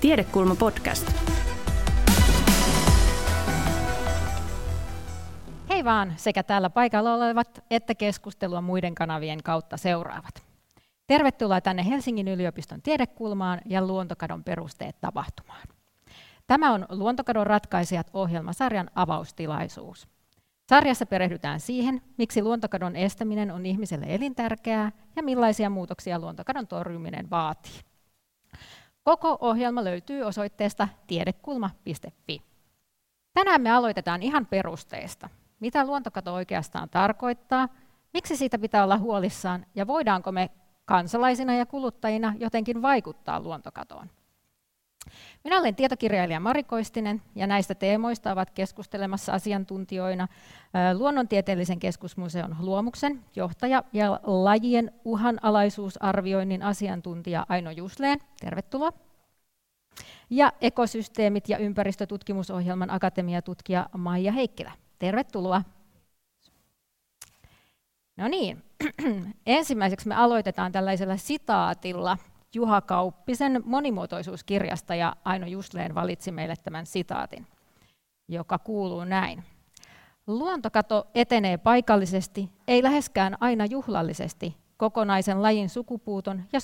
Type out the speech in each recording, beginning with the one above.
Tiedekulma podcast. Hei vaan sekä täällä paikalla olevat että keskustelua muiden kanavien kautta seuraavat. Tervetuloa tänne Helsingin yliopiston tiedekulmaan ja luontokadon perusteet tapahtumaan. Tämä on Luontokadon ratkaisijat ohjelmasarjan avaustilaisuus. Sarjassa perehdytään siihen, miksi luontokadon estäminen on ihmiselle elintärkeää ja millaisia muutoksia luontokadon torjuminen vaatii. Koko ohjelma löytyy osoitteesta tiedekulma.fi. Tänään me aloitetaan ihan perusteista. Mitä luontokato oikeastaan tarkoittaa, miksi siitä pitää olla huolissaan ja voidaanko me kansalaisina ja kuluttajina jotenkin vaikuttaa luontokatoon. Minä olen tietokirjailija Mari Koistinen ja näistä teemoista ovat keskustelemassa asiantuntijoina Luonnontieteellisen keskusmuseon Luomuksen johtaja ja lajien uhanalaisuusarvioinnin asiantuntija Aino Jusleen. Tervetuloa. Ja ekosysteemit ja ympäristötutkimusohjelman akatemiatutkija Maija Heikkilä. Tervetuloa. No niin, ensimmäiseksi me aloitetaan tällaisella sitaatilla Juha Kauppisen monimuotoisuuskirjasta ja Aino Justleen valitsi meille tämän sitaatin, joka kuuluu näin. Luontokato etenee paikallisesti, ei läheskään aina juhlallisesti, kokonaisen lajin sukupuuton ja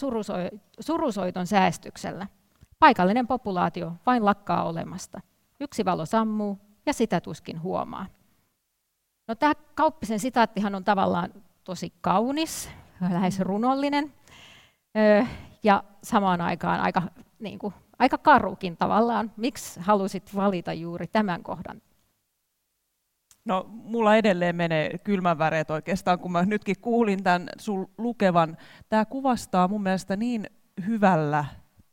surusoiton säästyksellä. Paikallinen populaatio vain lakkaa olemasta. Yksi valo sammuu ja sitä tuskin huomaa. No, tämä Kauppisen sitaattihan on tavallaan tosi kaunis, lähes runollinen ja samaan aikaan aika, niin kuin, aika karukin tavallaan. Miksi halusit valita juuri tämän kohdan? No, mulla edelleen menee kylmänväreet oikeastaan, kun mä nytkin kuulin tämän sun lukevan. Tämä kuvastaa mun mielestä niin hyvällä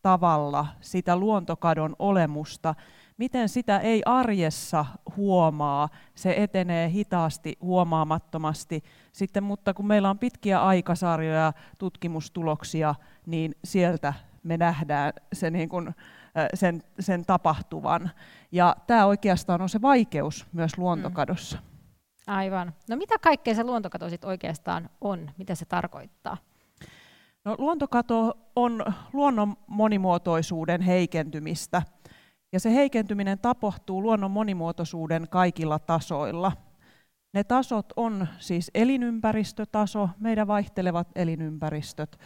tavalla sitä luontokadon olemusta, miten sitä ei arjessa huomaa, se etenee hitaasti, huomaamattomasti. Sitten, mutta kun meillä on pitkiä aikasarjoja, tutkimustuloksia, niin sieltä me nähdään se niin kuin, sen, sen tapahtuvan. Ja tämä oikeastaan on se vaikeus myös luontokadossa. Mm. Aivan. No mitä kaikkea se luontokato sitten oikeastaan on? Mitä se tarkoittaa? No, luontokato on luonnon monimuotoisuuden heikentymistä. Ja se heikentyminen tapahtuu luonnon monimuotoisuuden kaikilla tasoilla. Ne tasot on siis elinympäristötaso, meidän vaihtelevat elinympäristöt,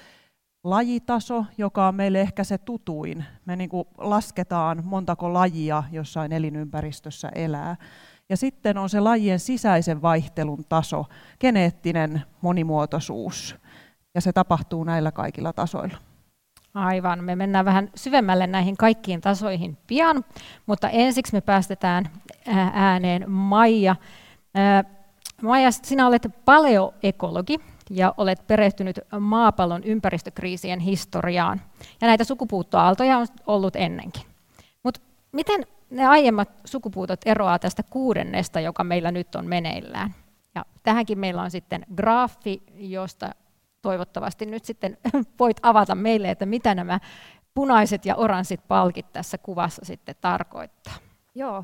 lajitaso, joka on meille ehkä se tutuin. Me niin kuin lasketaan montako lajia jossain elinympäristössä elää. Ja sitten on se lajien sisäisen vaihtelun taso, geneettinen monimuotoisuus. Ja se tapahtuu näillä kaikilla tasoilla. Aivan. Me mennään vähän syvemmälle näihin kaikkiin tasoihin pian, mutta ensiksi me päästetään ääneen Maija. Maija, sinä olet paleoekologi ja olet perehtynyt maapallon ympäristökriisien historiaan. Ja näitä sukupuuttoaaltoja on ollut ennenkin. Mutta miten ne aiemmat sukupuutot eroaa tästä kuudennesta, joka meillä nyt on meneillään? Ja tähänkin meillä on sitten graafi, josta toivottavasti nyt sitten voit avata meille, että mitä nämä punaiset ja oranssit palkit tässä kuvassa sitten tarkoittaa. Joo,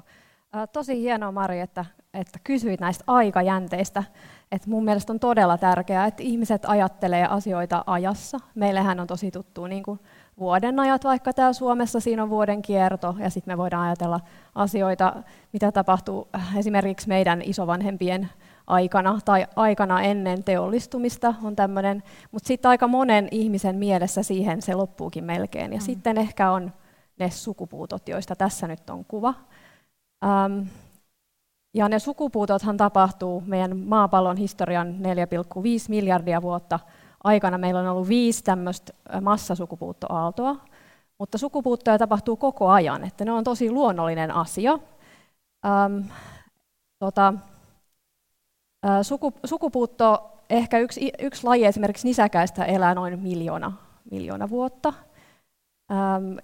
tosi hienoa Mari, että, että kysyit näistä aikajänteistä. Et mun mielestä on todella tärkeää, että ihmiset ajattelee asioita ajassa. Meillähän on tosi tuttu niin kuin vuoden ajat, vaikka täällä Suomessa siinä on vuoden kierto, ja sitten me voidaan ajatella asioita, mitä tapahtuu esimerkiksi meidän isovanhempien aikana tai aikana ennen teollistumista on tämmöinen, mutta sitten aika monen ihmisen mielessä siihen se loppuukin melkein. Ja mm. sitten ehkä on ne sukupuutot, joista tässä nyt on kuva. Um, ja ne sukupuutothan tapahtuu meidän maapallon historian 4,5 miljardia vuotta aikana. Meillä on ollut viisi tämmöistä massasukupuuttoaaltoa, mutta sukupuuttoja tapahtuu koko ajan, että ne on tosi luonnollinen asia. Um, tota, Suku, sukupuutto, ehkä yksi, yksi laji esimerkiksi nisäkäistä elää noin miljoona, miljoona vuotta.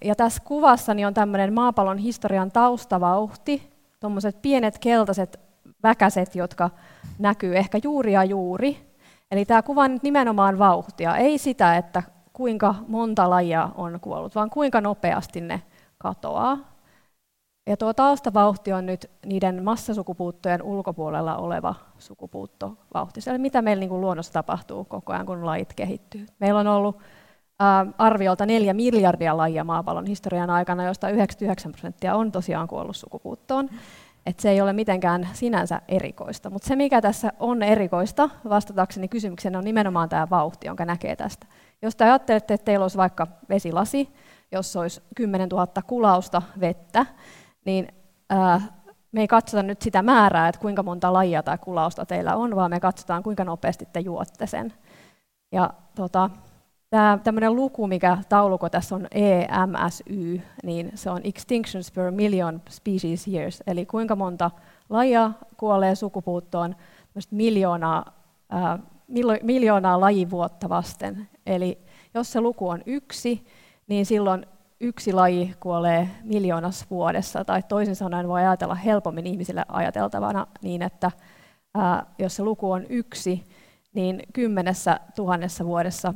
Ja tässä kuvassa on tämmöinen maapallon historian taustavauhti, tuommoiset pienet keltaiset väkäset, jotka näkyy ehkä juuri ja juuri. Eli tämä kuva nyt nimenomaan vauhtia, ei sitä, että kuinka monta lajia on kuollut, vaan kuinka nopeasti ne katoaa. Ja tuo taustavauhti on nyt niiden massasukupuuttojen ulkopuolella oleva sukupuuttovauhti. Se mitä meillä niin luonnossa tapahtuu koko ajan, kun lajit kehittyy. Meillä on ollut arviolta neljä miljardia lajia maapallon historian aikana, josta 99 prosenttia on tosiaan kuollut sukupuuttoon. Et se ei ole mitenkään sinänsä erikoista. Mutta se, mikä tässä on erikoista, vastatakseni kysymykseen, on nimenomaan tämä vauhti, jonka näkee tästä. Jos te ajattelette, että teillä olisi vaikka vesilasi, jossa olisi 10 000 kulausta vettä, niin ää, me ei katsota nyt sitä määrää, että kuinka monta lajia tai kulausta teillä on, vaan me katsotaan, kuinka nopeasti te juotte sen. Ja tota, Tämä luku, mikä tauluko tässä on EMSY, niin se on Extinctions per Million Species Years, eli kuinka monta lajia kuolee sukupuuttoon miljoonaa, ää, miljoonaa lajivuotta vasten. Eli jos se luku on yksi, niin silloin yksi laji kuolee miljoonas vuodessa, tai toisin sanoen voi ajatella helpommin ihmisille ajateltavana niin, että ää, jos se luku on yksi, niin kymmenessä tuhannessa vuodessa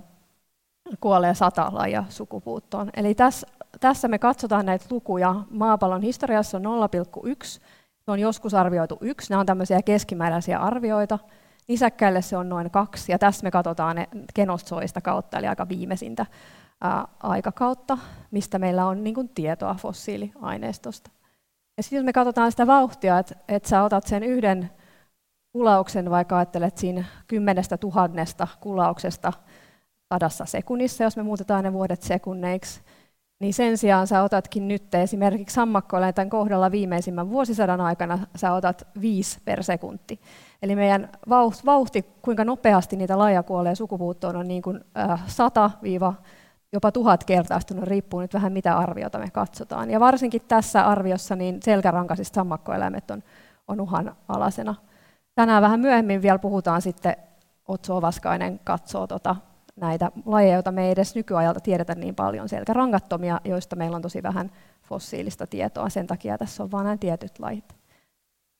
kuolee sata lajia sukupuuttoon. Eli tässä, tässä me katsotaan näitä lukuja. Maapallon historiassa on 0,1, se on joskus arvioitu yksi, nämä on tämmöisiä keskimääräisiä arvioita. Nisäkkäille se on noin kaksi, ja tässä me katsotaan ne genostsoista kautta, eli aika viimeisintä aikakautta, mistä meillä on niin kuin, tietoa fossiiliaineistosta. Ja sitten jos me katsotaan sitä vauhtia, että, että sä otat sen yhden kulauksen, vaikka ajattelet siinä kymmenestä tuhannesta kulauksesta sadassa sekunnissa, jos me muutetaan ne vuodet sekunneiksi, niin sen sijaan sä otatkin nyt esimerkiksi sammakkoeläinten kohdalla viimeisimmän vuosisadan aikana sä otat viisi per sekunti. Eli meidän vauhti, kuinka nopeasti niitä lajeja kuolee sukupuuttoon, on niin kuin äh, 100 jopa tuhat kertaistunut, riippuu nyt vähän mitä arviota me katsotaan. Ja varsinkin tässä arviossa niin selkärankaisista sammakkoeläimet on, on uhan alasena. Tänään vähän myöhemmin vielä puhutaan sitten, Otso Ovaskainen katsoo tota näitä lajeja, joita me ei edes nykyajalta tiedetä niin paljon, selkärangattomia, joista meillä on tosi vähän fossiilista tietoa, sen takia tässä on vain nämä tietyt lajit.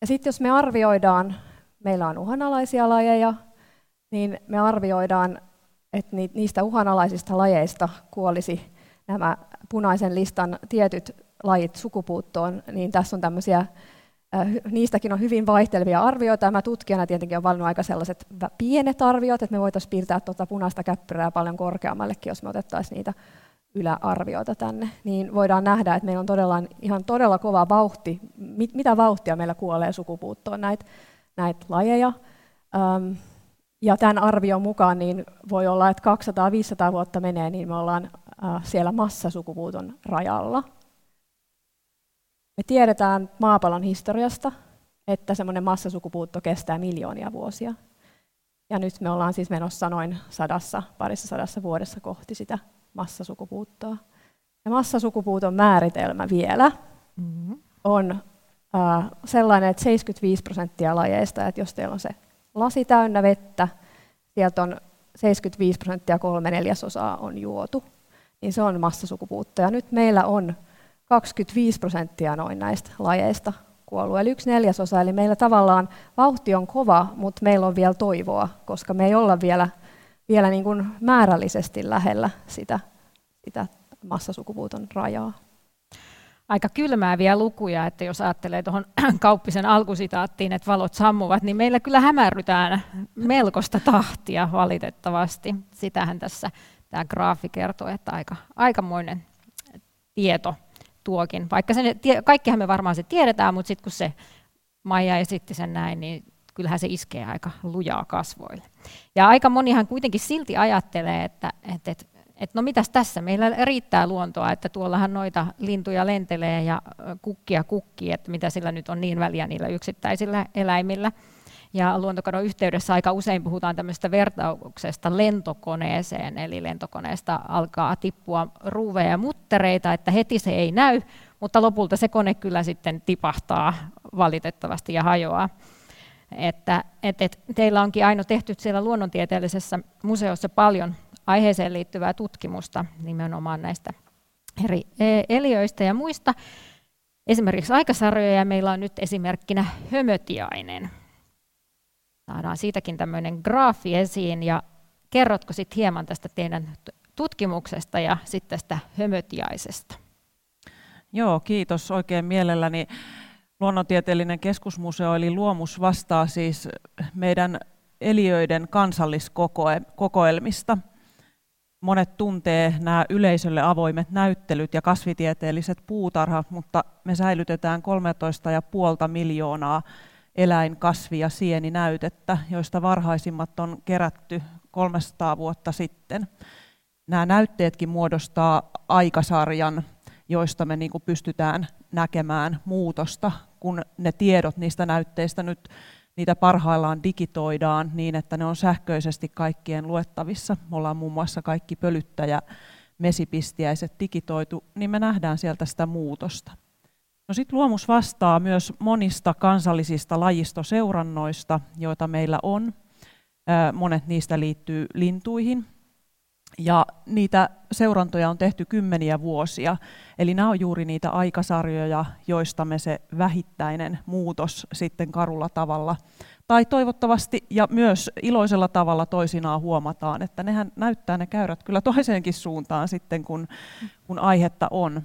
Ja sitten jos me arvioidaan, meillä on uhanalaisia lajeja, niin me arvioidaan, että niistä uhanalaisista lajeista kuolisi nämä punaisen listan tietyt lajit sukupuuttoon, niin tässä on tämmöisiä niistäkin on hyvin vaihtelevia arvioita, ja mä tutkijana tietenkin olen valinnut aika sellaiset pienet arviot, että me voitaisiin piirtää tuota punaista käppyrää paljon korkeammallekin, jos me otettaisiin niitä yläarvioita tänne, niin voidaan nähdä, että meillä on todella, ihan todella kova vauhti, mit, mitä vauhtia meillä kuolee sukupuuttoon näitä näit lajeja. Ja tämän arvion mukaan niin voi olla, että 200-500 vuotta menee, niin me ollaan uh, siellä massasukupuuton rajalla. Me tiedetään maapallon historiasta, että semmoinen massasukupuutto kestää miljoonia vuosia. Ja nyt me ollaan siis menossa noin sadassa, parissa sadassa vuodessa kohti sitä massasukupuuttoa. Ja massasukupuuton määritelmä vielä mm-hmm. on äh, sellainen, että 75 prosenttia lajeista, että jos teillä on se lasi täynnä vettä, sieltä on 75 prosenttia kolme neljäsosaa on juotu, niin se on massasukupuutto. Ja nyt meillä on 25 prosenttia noin näistä lajeista kuollut, eli yksi neljäsosa. Eli meillä tavallaan vauhti on kova, mutta meillä on vielä toivoa, koska me ei olla vielä, vielä niin kuin määrällisesti lähellä sitä, sitä massasukupuuton rajaa. Aika kylmääviä lukuja, että jos ajattelee tuohon kauppisen alkusitaattiin, että valot sammuvat, niin meillä kyllä hämärrytään melkoista tahtia valitettavasti. Sitähän tässä tämä graafi kertoo, että aika, aikamoinen tieto tuokin. Vaikka sen, kaikkihan me varmaan se tiedetään, mutta sitten kun se Maija esitti sen näin, niin kyllähän se iskee aika lujaa kasvoille. Ja aika monihan kuitenkin silti ajattelee, että, että, että, että no mitäs tässä, meillä riittää luontoa, että tuollahan noita lintuja lentelee ja kukkia kukkii, että mitä sillä nyt on niin väliä niillä yksittäisillä eläimillä. Ja luontokadon yhteydessä aika usein puhutaan tämmöistä vertauksesta lentokoneeseen, eli lentokoneesta alkaa tippua ruuveja ja muttereita, että heti se ei näy, mutta lopulta se kone kyllä sitten tipahtaa valitettavasti ja hajoaa. Että, et, et, teillä onkin aina tehty siellä luonnontieteellisessä museossa paljon aiheeseen liittyvää tutkimusta nimenomaan näistä eri e, eliöistä ja muista. Esimerkiksi aikasarjoja ja meillä on nyt esimerkkinä hömötiainen saadaan siitäkin tämmöinen graafi esiin ja kerrotko sitten hieman tästä teidän tutkimuksesta ja sitten tästä hömötiaisesta? Joo, kiitos oikein mielelläni. Luonnontieteellinen keskusmuseo eli Luomus vastaa siis meidän eliöiden kansalliskokoelmista. Monet tuntee nämä yleisölle avoimet näyttelyt ja kasvitieteelliset puutarhat, mutta me säilytetään 13,5 miljoonaa eläin-, kasvi- ja sieninäytettä, joista varhaisimmat on kerätty 300 vuotta sitten. Nämä näytteetkin muodostaa aikasarjan, joista me niin pystytään näkemään muutosta, kun ne tiedot niistä näytteistä nyt niitä parhaillaan digitoidaan niin, että ne on sähköisesti kaikkien luettavissa. Me ollaan muun muassa kaikki pölyttäjä mesipistiäiset digitoitu, niin me nähdään sieltä sitä muutosta. No sitten luomus vastaa myös monista kansallisista lajistoseurannoista, joita meillä on. Monet niistä liittyy lintuihin, ja niitä seurantoja on tehty kymmeniä vuosia. Eli nämä on juuri niitä aikasarjoja, joista me se vähittäinen muutos sitten karulla tavalla, tai toivottavasti ja myös iloisella tavalla toisinaan huomataan, että nehän näyttää ne käyrät kyllä toiseenkin suuntaan sitten, kun, kun aihetta on.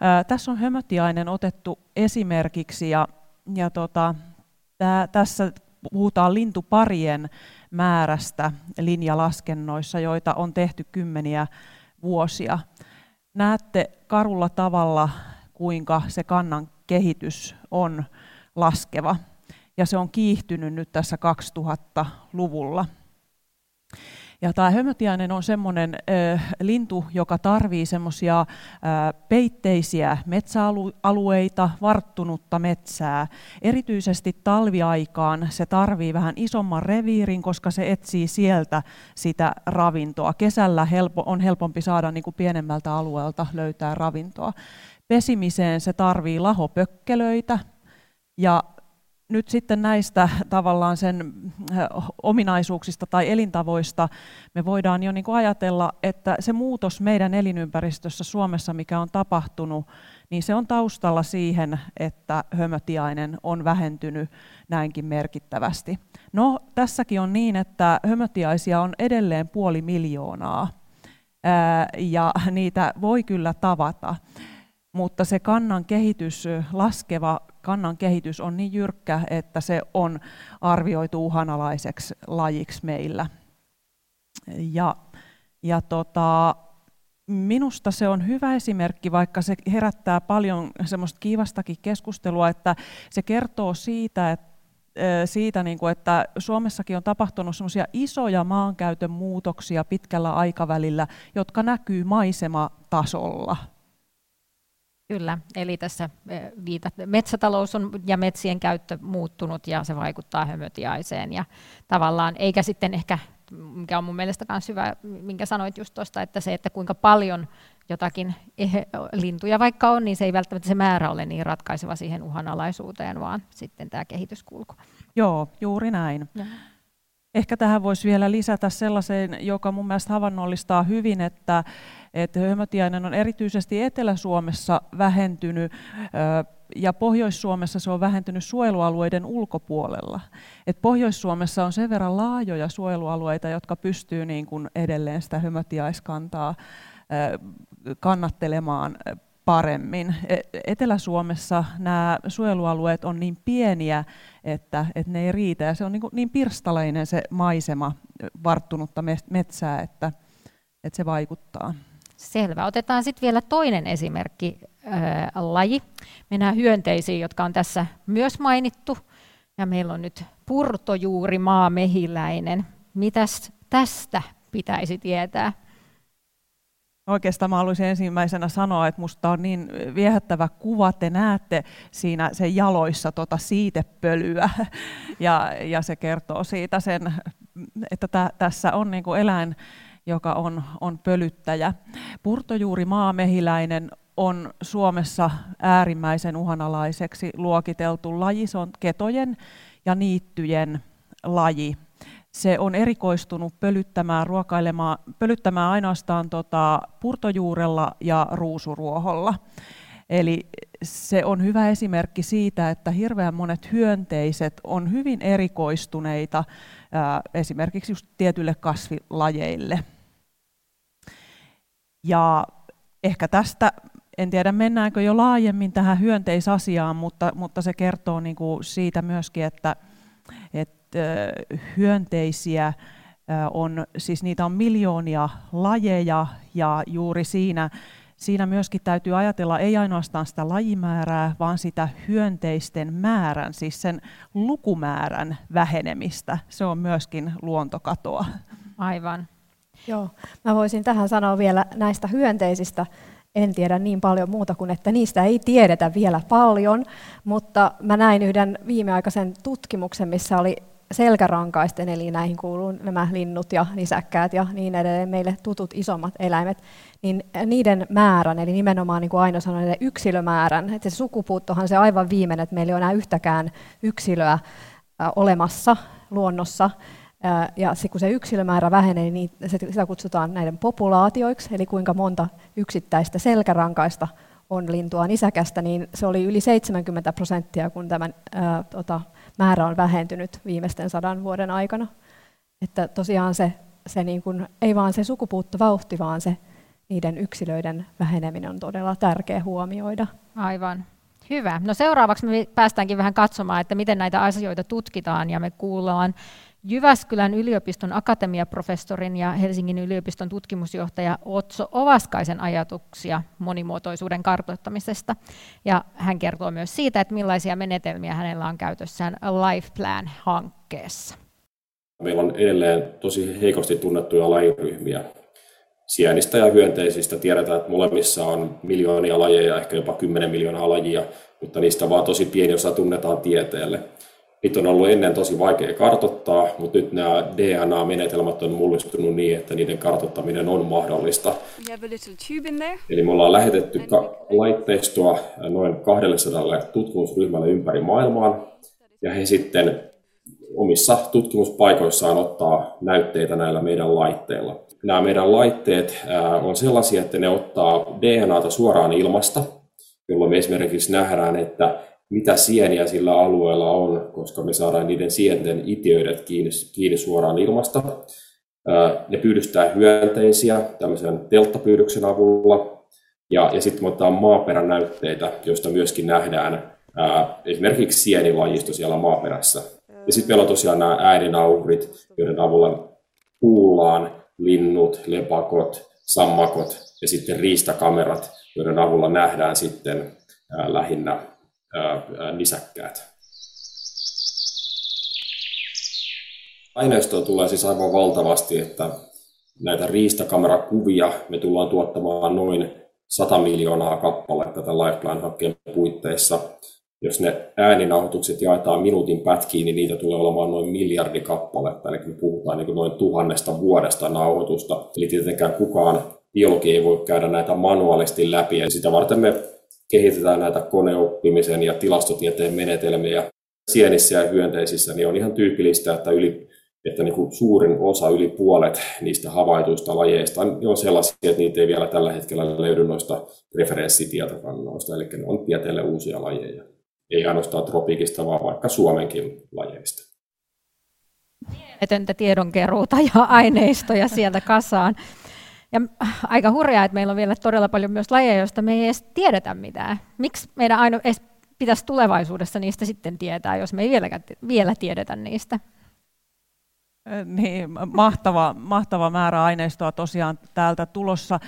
Ää, tässä on hömötiainen otettu esimerkiksi, ja, ja tota, tää, tässä puhutaan lintuparien määrästä linjalaskennoissa, joita on tehty kymmeniä vuosia. Näette karulla tavalla, kuinka se kannan kehitys on laskeva. Ja se on kiihtynyt nyt tässä 2000-luvulla. Ja tämä hömötiainen on semmoinen lintu, joka tarvii semmoisia peitteisiä metsäalueita, varttunutta metsää. Erityisesti talviaikaan se tarvii vähän isomman reviirin, koska se etsii sieltä sitä ravintoa. Kesällä helpo, on helpompi saada niin kuin pienemmältä alueelta löytää ravintoa. Pesimiseen se tarvii lahopökkelöitä ja nyt sitten näistä tavallaan sen äh, ominaisuuksista tai elintavoista me voidaan jo niin kuin ajatella, että se muutos meidän elinympäristössä Suomessa, mikä on tapahtunut, niin se on taustalla siihen, että hömötiainen on vähentynyt näinkin merkittävästi. No, tässäkin on niin, että hömötiaisia on edelleen puoli miljoonaa, ja niitä voi kyllä tavata mutta se kannan kehitys, laskeva kannan kehitys on niin jyrkkä, että se on arvioitu uhanalaiseksi lajiksi meillä. Ja, ja tota, minusta se on hyvä esimerkki, vaikka se herättää paljon semmoista kiivastakin keskustelua, että se kertoo siitä, että siitä, niin että Suomessakin on tapahtunut semmoisia isoja maankäytön muutoksia pitkällä aikavälillä, jotka näkyy maisematasolla. Kyllä, eli tässä viitat, metsätalous on ja metsien käyttö muuttunut ja se vaikuttaa hömötiaiseen ja tavallaan, eikä sitten ehkä, mikä on mun mielestä myös hyvä, minkä sanoit just tuosta, että se, että kuinka paljon jotakin lintuja vaikka on, niin se ei välttämättä se määrä ole niin ratkaiseva siihen uhanalaisuuteen, vaan sitten tämä kehityskulku. Joo, juuri näin. Ja. Ehkä tähän voisi vielä lisätä sellaisen, joka mun mielestä havainnollistaa hyvin, että, että hömötiainen on erityisesti Etelä-Suomessa vähentynyt ja Pohjois-Suomessa se on vähentynyt suojelualueiden ulkopuolella. Et Pohjois-Suomessa on sen verran laajoja suojelualueita, jotka pystyy niin kuin edelleen sitä hömötiaiskantaa kannattelemaan paremmin. E, Etelä-Suomessa nämä suojelualueet on niin pieniä, että, että ne ei riitä. Ja se on niin, niin pirstaleinen se maisema, varttunutta metsää, että, että se vaikuttaa. Selvä. Otetaan sitten vielä toinen esimerkki, ää, laji. Mennään hyönteisiin, jotka on tässä myös mainittu. Ja meillä on nyt purtojuuri maamehiläinen. Mitäs tästä pitäisi tietää? Oikeastaan mä haluaisin ensimmäisenä sanoa, että musta on niin viehättävä kuva, te näette siinä sen jaloissa tota siitepölyä, ja, ja se kertoo siitä sen, että tä, tässä on niin kuin eläin, joka on, on pölyttäjä. Purtojuuri maamehiläinen on Suomessa äärimmäisen uhanalaiseksi luokiteltu laji. Se on ketojen ja niittyjen laji se on erikoistunut pölyttämään, ruokailemaan, pölyttämään ainoastaan tota purtojuurella ja ruusuruoholla. Eli se on hyvä esimerkki siitä, että hirveän monet hyönteiset on hyvin erikoistuneita esimerkiksi just tietyille kasvilajeille. Ja ehkä tästä, en tiedä mennäänkö jo laajemmin tähän hyönteisasiaan, mutta, mutta se kertoo niin kuin siitä myöskin, että, että hyönteisiä on, siis niitä on miljoonia lajeja ja juuri siinä, siinä myöskin täytyy ajatella ei ainoastaan sitä lajimäärää, vaan sitä hyönteisten määrän, siis sen lukumäärän vähenemistä. Se on myöskin luontokatoa. Aivan. Joo, mä voisin tähän sanoa vielä näistä hyönteisistä. En tiedä niin paljon muuta kuin, että niistä ei tiedetä vielä paljon, mutta mä näin yhden viimeaikaisen tutkimuksen, missä oli selkärankaisten, eli näihin kuuluu nämä linnut ja nisäkkäät ja niin edelleen, meille tutut isommat eläimet, niin niiden määrän, eli nimenomaan niin kuin Aino sanoi, yksilömäärän, että se sukupuuttohan se aivan viimeinen, että meillä ei ole enää yhtäkään yksilöä olemassa luonnossa, ja kun se yksilömäärä vähenee, niin sitä kutsutaan näiden populaatioiksi, eli kuinka monta yksittäistä selkärankaista on lintua nisäkästä, niin se oli yli 70 prosenttia, kun tämä ää, tota, määrä on vähentynyt viimeisten sadan vuoden aikana. Että tosiaan se, se niin kuin, ei vaan se sukupuuttovauhti, vaan se niiden yksilöiden väheneminen on todella tärkeä huomioida. Aivan. Hyvä. No seuraavaksi me päästäänkin vähän katsomaan, että miten näitä asioita tutkitaan ja me kuullaan Jyväskylän yliopiston akatemiaprofessorin ja Helsingin yliopiston tutkimusjohtaja Otso Ovaskaisen ajatuksia monimuotoisuuden kartoittamisesta. Ja hän kertoo myös siitä, että millaisia menetelmiä hänellä on käytössään Life Plan-hankkeessa. Meillä on edelleen tosi heikosti tunnettuja lajiryhmiä. Sienistä ja hyönteisistä tiedetään, että molemmissa on miljoonia lajeja, ehkä jopa 10 miljoonaa lajia, mutta niistä vaan tosi pieni osa tunnetaan tieteelle niitä on ollut ennen tosi vaikea kartottaa, mutta nyt nämä DNA-menetelmät on mullistunut niin, että niiden kartottaminen on mahdollista. Eli me ollaan lähetetty laitteistoa noin 200 tutkimusryhmälle ympäri maailmaa, ja he sitten omissa tutkimuspaikoissaan ottaa näytteitä näillä meidän laitteilla. Nämä meidän laitteet on sellaisia, että ne ottaa DNAta suoraan ilmasta, jolloin me esimerkiksi nähdään, että mitä sieniä sillä alueella on, koska me saadaan niiden sienten itiöidet kiinni, kiinni suoraan ilmasta. Ne pyydystää hyönteisiä tämmöisen telttapyydyksen avulla. Ja, ja sitten me otetaan maaperän näytteitä, joista myöskin nähdään ää, esimerkiksi sienilajisto siellä maaperässä. Ja sitten meillä on tosiaan nämä ääninauhrit, joiden avulla kuullaan linnut, lepakot, sammakot ja sitten riistakamerat, joiden avulla nähdään sitten ää, lähinnä nisäkkäät. Aineistoa tulee siis aivan valtavasti, että näitä riistakamerakuvia me tullaan tuottamaan noin 100 miljoonaa kappaletta tämän Lifeline-hankkeen puitteissa. Jos ne ääninauhoitukset jaetaan minuutin pätkiin, niin niitä tulee olemaan noin miljardi kappaletta, eli me puhutaan niin noin tuhannesta vuodesta nauhoitusta. Eli tietenkään kukaan biologi ei voi käydä näitä manuaalisti läpi, ja sitä varten me kehitetään näitä koneoppimisen ja tilastotieteen menetelmiä sienissä ja hyönteisissä, niin on ihan tyypillistä, että, yli, että niin kuin suurin osa, yli puolet niistä havaituista lajeista on sellaisia, että niitä ei vielä tällä hetkellä löydy noista referenssitietokannoista, eli ne on tieteelle uusia lajeja. Ei ainoastaan tropiikista, vaan vaikka Suomenkin lajeista. Etöntä tiedonkeruuta ja aineistoja sieltä kasaan. Ja aika hurjaa, että meillä on vielä todella paljon myös lajeja, joista me ei edes tiedetä mitään. Miksi meidän aino edes pitäisi tulevaisuudessa niistä sitten tietää, jos me ei vieläkään, vielä tiedetä niistä? Niin, mahtava, mahtava määrä aineistoa tosiaan täältä tulossa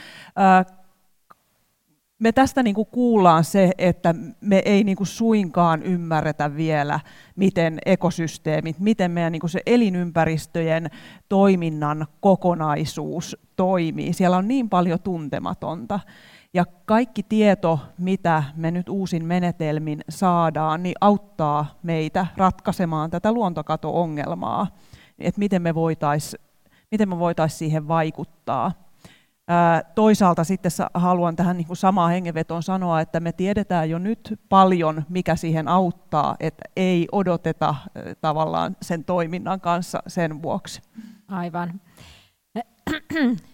me tästä niin kuin kuullaan se, että me ei niin kuin suinkaan ymmärretä vielä, miten ekosysteemit, miten meidän niin kuin se elinympäristöjen toiminnan kokonaisuus toimii. Siellä on niin paljon tuntematonta. Ja kaikki tieto, mitä me nyt uusin menetelmin saadaan, niin auttaa meitä ratkaisemaan tätä luontokato-ongelmaa, että miten me voitaisiin voitais siihen vaikuttaa. Toisaalta sitten haluan tähän niin kuin samaan hengenvetoon sanoa, että me tiedetään jo nyt paljon, mikä siihen auttaa, että ei odoteta tavallaan sen toiminnan kanssa sen vuoksi. Aivan.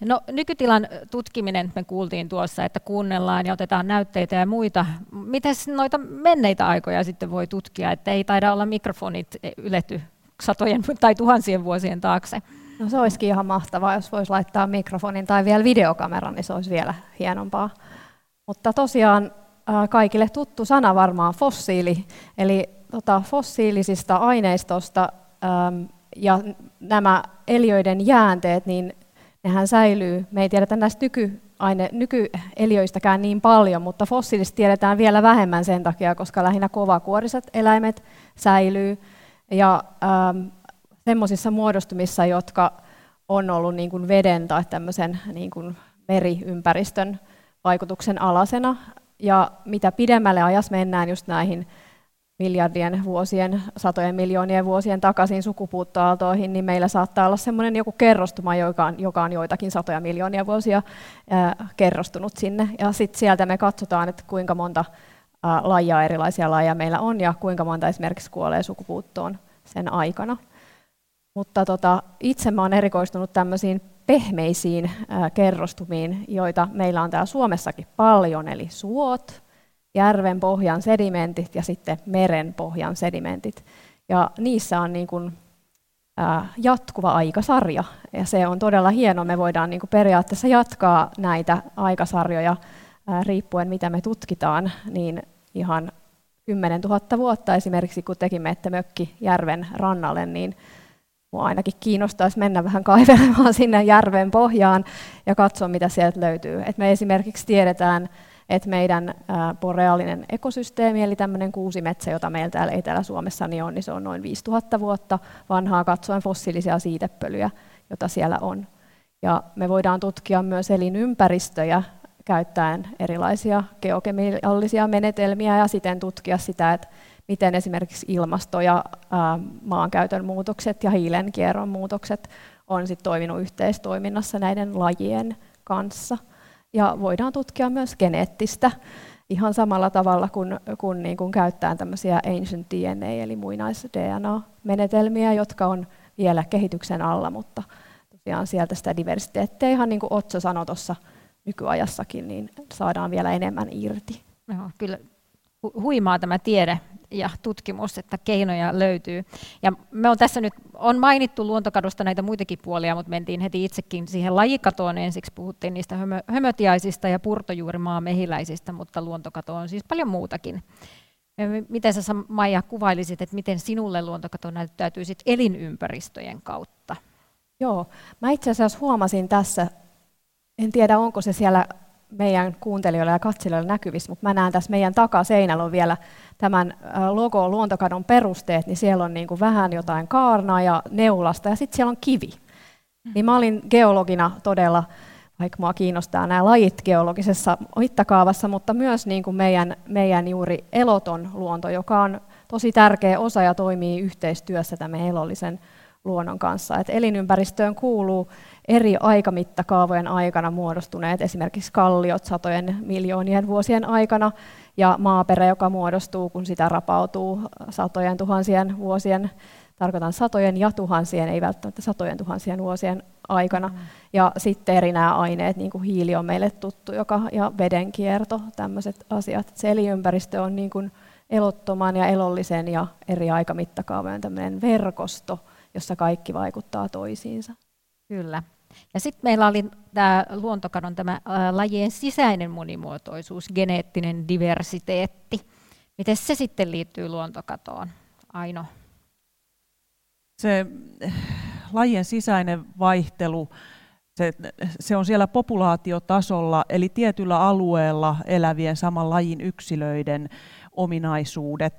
No, nykytilan tutkiminen, me kuultiin tuossa, että kuunnellaan ja otetaan näytteitä ja muita. Miten noita menneitä aikoja sitten voi tutkia, että ei taida olla mikrofonit yletty satojen tai tuhansien vuosien taakse? No se olisikin ihan mahtavaa, jos voisi laittaa mikrofonin tai vielä videokameran, niin se olisi vielä hienompaa. Mutta tosiaan kaikille tuttu sana varmaan fossiili, eli tota, fossiilisista aineistosta äm, ja nämä eliöiden jäänteet, niin nehän säilyy. Me ei tiedetä näistä nyky, aine, nykyeliöistäkään niin paljon, mutta fossiilista tiedetään vielä vähemmän sen takia, koska lähinnä kovakuoriset eläimet säilyy. Ja ähm, semmoisissa muodostumissa, jotka on ollut niin kuin veden tai tämmöisen niin kuin meriympäristön vaikutuksen alasena. Ja mitä pidemmälle ajassa mennään just näihin miljardien vuosien, satojen miljoonien vuosien takaisin sukupuuttoaaltoihin, niin meillä saattaa olla semmoinen joku kerrostuma, joka on, joka on joitakin satoja miljoonia vuosia ää, kerrostunut sinne. Ja sitten sieltä me katsotaan, että kuinka monta ää, lajia, erilaisia lajeja meillä on ja kuinka monta esimerkiksi kuolee sukupuuttoon sen aikana. Mutta tota, itse olen erikoistunut tämmöisiin pehmeisiin ää, kerrostumiin, joita meillä on täällä Suomessakin paljon, eli suot, järven pohjan sedimentit ja sitten meren pohjan sedimentit. Ja niissä on niin kuin, ää, jatkuva aikasarja, ja se on todella hieno. Me voidaan niin kuin periaatteessa jatkaa näitä aikasarjoja ää, riippuen, mitä me tutkitaan, niin ihan 10 000 vuotta esimerkiksi, kun tekimme että mökki järven rannalle, niin Mua ainakin kiinnostaisi mennä vähän kaivelemaan sinne järven pohjaan ja katsoa, mitä sieltä löytyy. Et me esimerkiksi tiedetään, että meidän boreaalinen ekosysteemi, eli tämmöinen kuusimetsä, jota meillä täällä Etelä-Suomessa niin on, niin se on noin 5000 vuotta vanhaa katsoen fossiilisia siitepölyjä, jota siellä on. Ja me voidaan tutkia myös elinympäristöjä käyttäen erilaisia geokemiallisia menetelmiä ja siten tutkia sitä, että miten esimerkiksi ilmasto- ja maankäytön muutokset ja hiilen kierron muutokset on sit toiminut yhteistoiminnassa näiden lajien kanssa. Ja voidaan tutkia myös geneettistä ihan samalla tavalla kuin, kun niin kuin käyttää tämmöisiä ancient DNA eli muinais-DNA-menetelmiä, jotka on vielä kehityksen alla, mutta tosiaan sieltä sitä diversiteettiä, ihan niin kuin Otso sanoi tuossa nykyajassakin, niin saadaan vielä enemmän irti. Joo, kyllä huimaa tämä tiede ja tutkimus, että keinoja löytyy. Ja me on tässä nyt, on mainittu luontokadosta näitä muitakin puolia, mutta mentiin heti itsekin siihen lajikatoon ensiksi, puhuttiin niistä hömö, hömötiaisista ja purtojuurimaa mehiläisistä, mutta luontokato on siis paljon muutakin. Miten sä Maija kuvailisit, että miten sinulle luontokato näyttäytyy sit elinympäristöjen kautta? Joo, mä itse asiassa huomasin tässä, en tiedä onko se siellä meidän kuuntelijoille ja katselijoille näkyvissä, mutta mä näen tässä meidän takaseinällä on vielä tämän logo luontokadon perusteet, niin siellä on niin kuin vähän jotain kaarnaa ja neulasta ja sitten siellä on kivi. Niin mä olin geologina todella, vaikka mua kiinnostaa nämä lajit geologisessa mittakaavassa, mutta myös niin kuin meidän, meidän juuri eloton luonto, joka on tosi tärkeä osa ja toimii yhteistyössä tämän elollisen luonnon kanssa. Et elinympäristöön kuuluu eri aikamittakaavojen aikana muodostuneet esimerkiksi kalliot satojen miljoonien vuosien aikana ja maaperä, joka muodostuu, kun sitä rapautuu satojen tuhansien vuosien, tarkoitan satojen ja tuhansien, ei välttämättä satojen tuhansien vuosien aikana. Mm. Ja sitten eri nämä aineet, niin kuin hiili on meille tuttu, joka, ja vedenkierto, tämmöiset asiat. Se eliympäristö on niin kuin elottoman ja elollisen ja eri aikamittakaavojen tämmöinen verkosto, jossa kaikki vaikuttaa toisiinsa. Kyllä. Ja sitten meillä oli tämä luontokadon tämä lajien sisäinen monimuotoisuus, geneettinen diversiteetti. Miten se sitten liittyy luontokatoon? Aino. Se lajien sisäinen vaihtelu, se, se on siellä populaatiotasolla, eli tietyllä alueella elävien saman lajin yksilöiden ominaisuudet.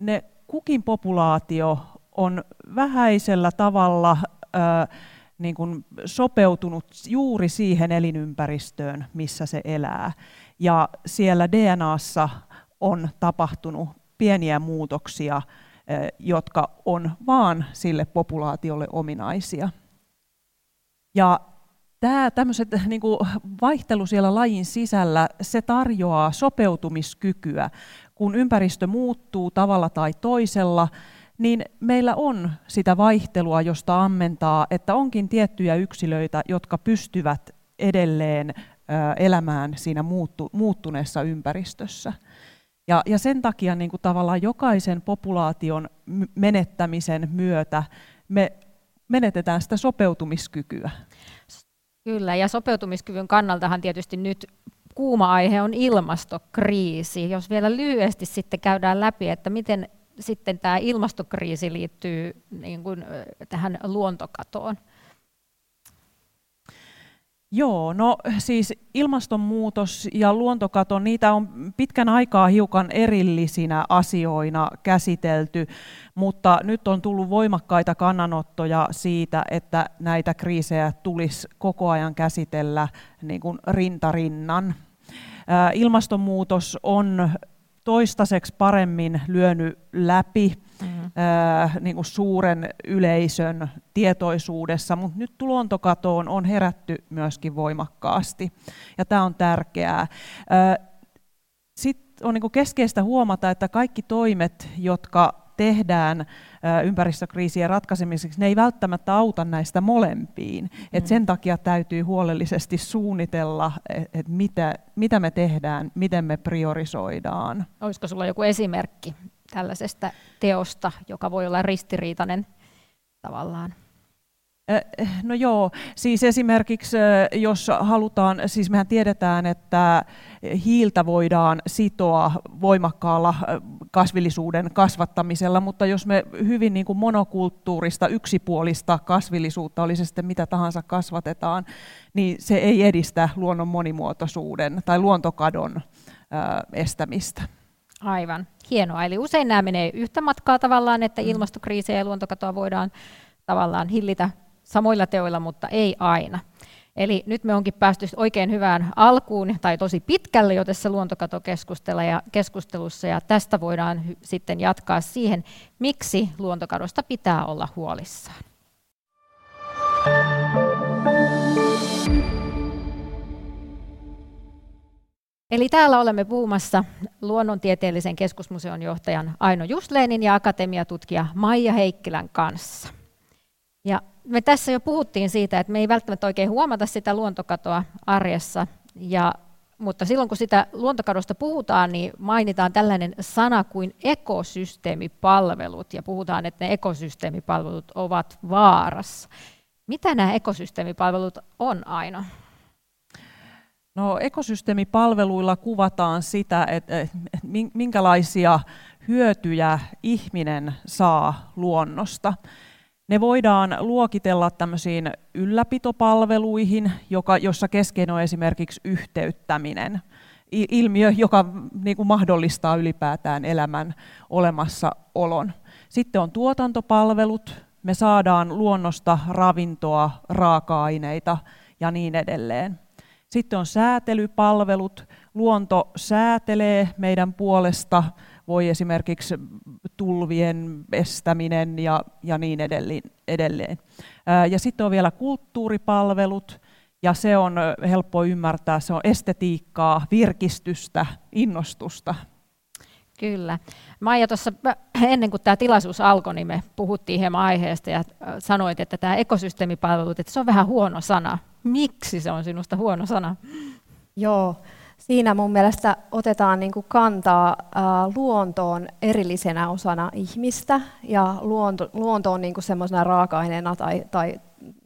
Ne kukin populaatio on vähäisellä tavalla äh, niin kuin sopeutunut juuri siihen elinympäristöön, missä se elää. Ja siellä DNAssa on tapahtunut pieniä muutoksia, jotka on vaan sille populaatiolle ominaisia. Ja tämä tämmöiset niin kuin vaihtelu siellä lajin sisällä, se tarjoaa sopeutumiskykyä. Kun ympäristö muuttuu tavalla tai toisella, niin meillä on sitä vaihtelua, josta ammentaa, että onkin tiettyjä yksilöitä, jotka pystyvät edelleen elämään siinä muuttu, muuttuneessa ympäristössä. Ja, ja sen takia niin kuin tavallaan jokaisen populaation menettämisen myötä me menetetään sitä sopeutumiskykyä. Kyllä, ja sopeutumiskyvyn kannaltahan tietysti nyt kuuma aihe on ilmastokriisi. Jos vielä lyhyesti sitten käydään läpi, että miten sitten tämä ilmastokriisi liittyy niin kuin, tähän luontokatoon? Joo, no siis ilmastonmuutos ja luontokato, niitä on pitkän aikaa hiukan erillisinä asioina käsitelty, mutta nyt on tullut voimakkaita kannanottoja siitä, että näitä kriisejä tulisi koko ajan käsitellä niin kuin rintarinnan. Ilmastonmuutos on toistaiseksi paremmin lyönyt läpi mm. ää, niin kuin suuren yleisön tietoisuudessa, mutta nyt luontokatoon on herätty myöskin voimakkaasti, ja tämä on tärkeää. Sitten on niin kuin keskeistä huomata, että kaikki toimet, jotka tehdään ympäristökriisien ratkaisemiseksi, ne ei välttämättä auta näistä molempiin. Mm. Et sen takia täytyy huolellisesti suunnitella, että mitä, mitä me tehdään, miten me priorisoidaan. Olisiko sinulla joku esimerkki tällaisesta teosta, joka voi olla ristiriitainen tavallaan? No joo, siis esimerkiksi jos halutaan, siis mehän tiedetään, että hiiltä voidaan sitoa voimakkaalla kasvillisuuden kasvattamisella, mutta jos me hyvin niin kuin monokulttuurista, yksipuolista kasvillisuutta, oli se sitten mitä tahansa kasvatetaan, niin se ei edistä luonnon monimuotoisuuden tai luontokadon estämistä. Aivan, hienoa. Eli usein nämä menee yhtä matkaa tavallaan, että mm. ilmastokriisiä ja luontokatoa voidaan tavallaan hillitä samoilla teoilla, mutta ei aina. Eli nyt me onkin päästy oikein hyvään alkuun, tai tosi pitkälle jo tässä luontokatokeskustelussa, ja tästä voidaan sitten jatkaa siihen, miksi luontokadosta pitää olla huolissaan. Eli täällä olemme puhumassa luonnontieteellisen keskusmuseon johtajan Aino Jusleenin ja akatemiatutkija Maija Heikkilän kanssa. Ja me tässä jo puhuttiin siitä, että me ei välttämättä oikein huomata sitä luontokatoa arjessa, ja, mutta silloin kun sitä luontokadosta puhutaan, niin mainitaan tällainen sana kuin ekosysteemipalvelut, ja puhutaan, että ne ekosysteemipalvelut ovat vaarassa. Mitä nämä ekosysteemipalvelut on aina? No, ekosysteemipalveluilla kuvataan sitä, että minkälaisia hyötyjä ihminen saa luonnosta. Ne voidaan luokitella tämmöisiin ylläpitopalveluihin, joka, jossa keskeinen on esimerkiksi yhteyttäminen. Ilmiö, joka niin kuin mahdollistaa ylipäätään elämän olemassaolon. Sitten on tuotantopalvelut. Me saadaan luonnosta ravintoa, raaka-aineita ja niin edelleen. Sitten on säätelypalvelut. Luonto säätelee meidän puolesta voi esimerkiksi tulvien estäminen ja, ja niin edelleen. Ja sitten on vielä kulttuuripalvelut, ja se on helppo ymmärtää, se on estetiikkaa, virkistystä, innostusta. Kyllä. Maija, tuossa ennen kuin tämä tilaisuus alkoi, niin me puhuttiin hieman aiheesta ja sanoit, että tämä ekosysteemipalvelut, että se on vähän huono sana. Miksi se on sinusta huono sana? Joo, siinä mun mielestä otetaan niin kuin kantaa luontoon erillisenä osana ihmistä ja luonto, luonto on niin semmoisena raaka-aineena tai, tai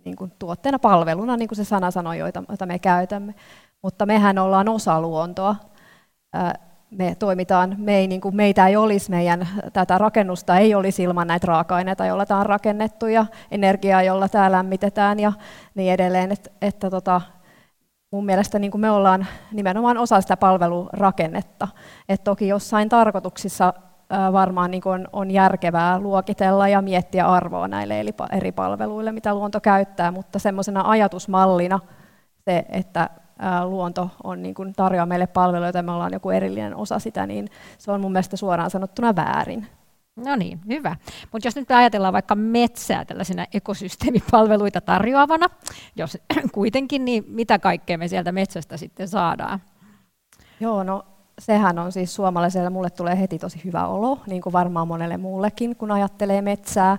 niin kuin tuotteena palveluna, niin kuin se sana sanoi, joita, joita me käytämme. Mutta mehän ollaan osa luontoa. Me toimitaan, me ei, niin kuin meitä ei olisi, meidän tätä rakennusta ei olisi ilman näitä raaka-aineita, joilla tämä on rakennettu ja energiaa, jolla tämä lämmitetään ja niin edelleen. Että, että tota, mun mielestä niin kuin me ollaan nimenomaan osa sitä palvelurakennetta. Et toki jossain tarkoituksissa varmaan niin kuin on, järkevää luokitella ja miettiä arvoa näille eri palveluille, mitä luonto käyttää, mutta semmoisena ajatusmallina se, että luonto on niin kuin tarjoaa meille palveluita ja me ollaan joku erillinen osa sitä, niin se on mun mielestä suoraan sanottuna väärin. No niin, hyvä. Mutta jos nyt ajatellaan vaikka metsää tällaisena ekosysteemipalveluita tarjoavana, jos kuitenkin, niin mitä kaikkea me sieltä metsästä sitten saadaan? Joo, no sehän on siis suomalaiselle, mulle tulee heti tosi hyvä olo, niin kuin varmaan monelle muullekin, kun ajattelee metsää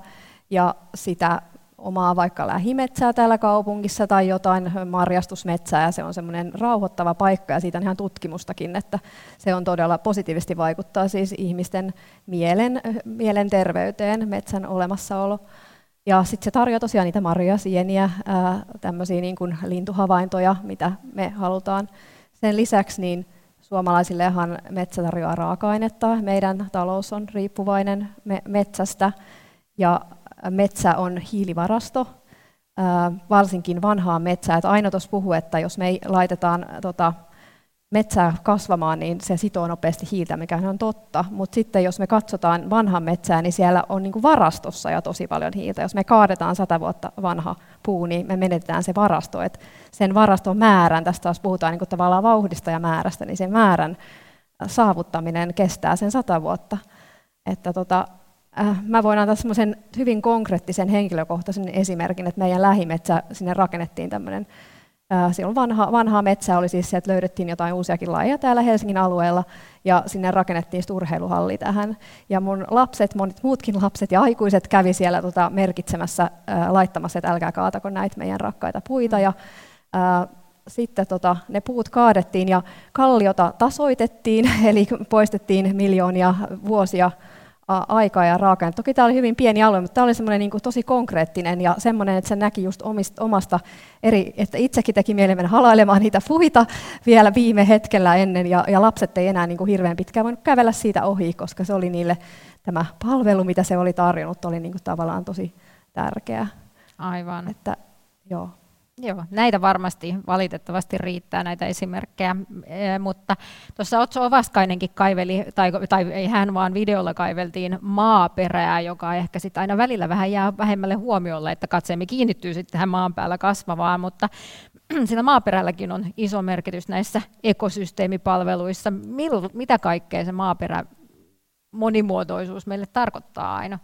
ja sitä omaa vaikka lähimetsää täällä kaupungissa tai jotain marjastusmetsää ja se on semmoinen rauhoittava paikka ja siitä on ihan tutkimustakin, että se on todella positiivisesti vaikuttaa siis ihmisten mielen, mielenterveyteen, metsän olemassaolo. Ja sitten se tarjoaa tosiaan niitä marjoja, sieniä, tämmöisiä niin kuin lintuhavaintoja, mitä me halutaan. Sen lisäksi niin Suomalaisillehan metsä tarjoaa raaka-ainetta. Meidän talous on riippuvainen metsästä ja metsä on hiilivarasto, varsinkin vanhaa metsää. Että Aino tuossa puhui, että jos me laitetaan tota, metsää kasvamaan, niin se sitoo nopeasti hiiltä, mikä on totta. Mutta sitten jos me katsotaan vanhan metsää, niin siellä on niin varastossa jo tosi paljon hiiltä. Jos me kaadetaan sata vuotta vanha puu, niin me menetetään se varasto. Et sen varaston määrän, tästä taas puhutaan niin tavallaan vauhdista ja määrästä, niin sen määrän saavuttaminen kestää sen sata vuotta. Että tota, äh, mä voin antaa semmoisen hyvin konkreettisen henkilökohtaisen esimerkin, että meidän lähimetsä, sinne rakennettiin tämmöinen Silloin vanha, vanhaa metsää oli siis se, että löydettiin jotain uusiakin lajeja täällä Helsingin alueella, ja sinne rakennettiin urheiluhalli tähän. Ja mun lapset, monet muutkin lapset ja aikuiset kävi siellä tota, merkitsemässä, ää, laittamassa, että älkää kaatako näitä meidän rakkaita puita. Ja, sitten tota, ne puut kaadettiin ja kalliota tasoitettiin, eli poistettiin miljoonia vuosia aikaa ja raaka Toki tämä oli hyvin pieni alue, mutta tämä oli semmoinen niin kuin tosi konkreettinen ja semmoinen, että se näki just omista, omasta eri, että itsekin teki mieli mennä halailemaan niitä puita vielä viime hetkellä ennen ja, ja lapset ei enää niin kuin hirveän pitkään voinut kävellä siitä ohi, koska se oli niille tämä palvelu, mitä se oli tarjonnut, oli niin kuin tavallaan tosi tärkeä. Aivan. Että, joo. Joo, näitä varmasti valitettavasti riittää näitä esimerkkejä, mutta tuossa Otso Ovaskainenkin kaiveli, tai, tai ei hän vaan videolla kaiveltiin maaperää, joka ehkä sitten aina välillä vähän jää vähemmälle huomiolle, että katseemme kiinnittyy sitten tähän maan päällä kasvavaan, mutta sillä maaperälläkin on iso merkitys näissä ekosysteemipalveluissa. Mil, mitä kaikkea se maaperä monimuotoisuus meille tarkoittaa aina?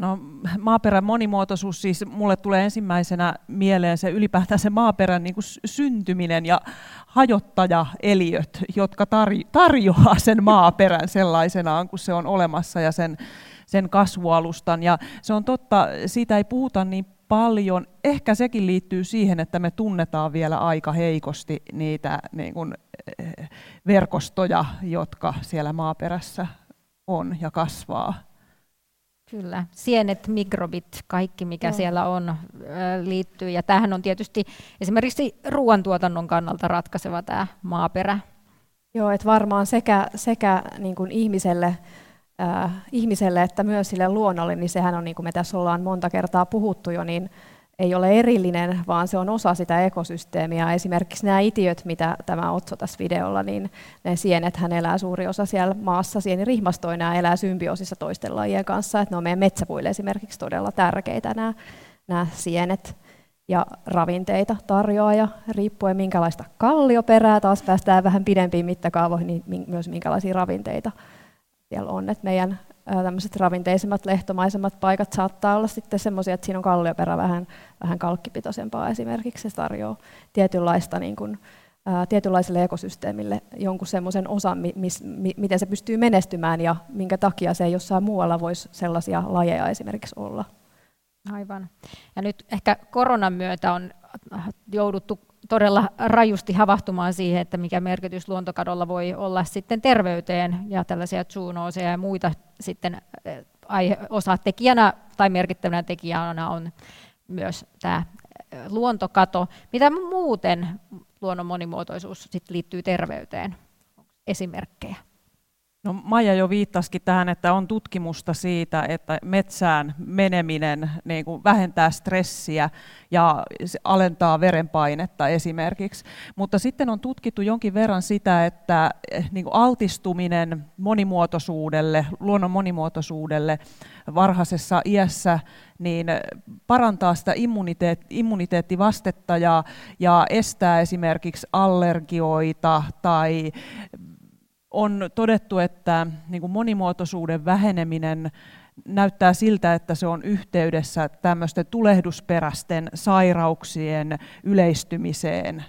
No maaperän monimuotoisuus, siis mulle tulee ensimmäisenä mieleen se ylipäätään se maaperän niin kuin syntyminen ja hajottajaeliöt, jotka tarjoaa sen maaperän sellaisenaan, kun se on olemassa ja sen, sen kasvualustan. Ja se on totta, siitä ei puhuta niin paljon. Ehkä sekin liittyy siihen, että me tunnetaan vielä aika heikosti niitä niin kuin, eh, verkostoja, jotka siellä maaperässä on ja kasvaa. Kyllä, sienet, mikrobit, kaikki mikä Joo. siellä on liittyy. Ja tämähän on tietysti esimerkiksi ruoantuotannon kannalta ratkaiseva tämä maaperä. Joo, että varmaan sekä, sekä niin kuin ihmiselle, äh, ihmiselle että myös sille luonnolle, niin sehän on, niin kuin me tässä ollaan monta kertaa puhuttu jo, niin ei ole erillinen, vaan se on osa sitä ekosysteemiä. Esimerkiksi nämä itiöt, mitä tämä Otso tässä videolla, niin ne sienet hän elää suuri osa siellä maassa, sienirihmastoina elää symbioosissa toisten lajien kanssa. Että ne on meidän metsäpuille esimerkiksi todella tärkeitä nämä, nämä sienet ja ravinteita tarjoaa ja riippuen minkälaista kallioperää, taas päästään vähän pidempiin mittakaavoihin, niin myös minkälaisia ravinteita siellä on. Että meidän tämmöiset ravinteisemmat, lehtomaisemmat paikat saattaa olla sitten semmoisia, että siinä on kallioperä vähän, vähän kalkkipitoisempaa esimerkiksi. Se tarjoaa tietynlaista niin kuin, ää, tietynlaiselle ekosysteemille jonkun semmoisen osan, mis, mi, miten se pystyy menestymään ja minkä takia se ei jossain muualla voisi sellaisia lajeja esimerkiksi olla. Aivan. Ja nyt ehkä koronan myötä on jouduttu todella rajusti havahtumaan siihen, että mikä merkitys luontokadolla voi olla sitten terveyteen ja tällaisia zoonooseja ja muita sitten aihe, osatekijänä tai merkittävänä tekijänä on myös tämä luontokato. Mitä muuten luonnon monimuotoisuus sit liittyy terveyteen? Esimerkkejä. No, Maija jo viittasikin tähän, että on tutkimusta siitä, että metsään meneminen niin kuin vähentää stressiä ja alentaa verenpainetta esimerkiksi. Mutta sitten on tutkittu jonkin verran sitä, että eh, niin kuin altistuminen monimuotoisuudelle, luonnon monimuotoisuudelle varhaisessa iässä niin parantaa sitä immuniteet, immuniteettivastetta ja, ja estää esimerkiksi allergioita tai on todettu, että niin kuin monimuotoisuuden väheneminen näyttää siltä, että se on yhteydessä tämmöisten tulehdusperäisten sairauksien yleistymiseen.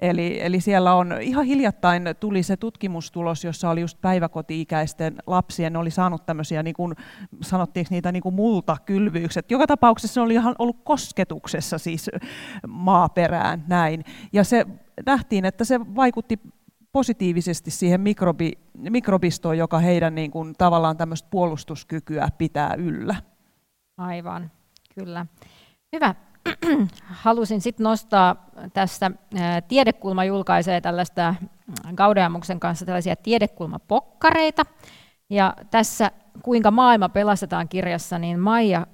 Eli, eli siellä on ihan hiljattain tuli se tutkimustulos, jossa oli just päiväkoti-ikäisten lapsien, oli saanut tämmöisiä, niin kuin, sanottiinko niitä niin kuin multakylvyykset. Joka tapauksessa ne oli ihan ollut kosketuksessa siis maaperään näin. Ja se nähtiin, että se vaikutti positiivisesti siihen mikrobi, mikrobistoon, joka heidän niin kuin, tavallaan tämmöistä puolustuskykyä pitää yllä. Aivan, kyllä. Hyvä. halusin sitten nostaa tässä, Tiedekulma julkaisee tällaista Gaudeamuksen kanssa tällaisia tiedekulmapokkareita, ja tässä Kuinka maailma pelastetaan kirjassa, niin Maija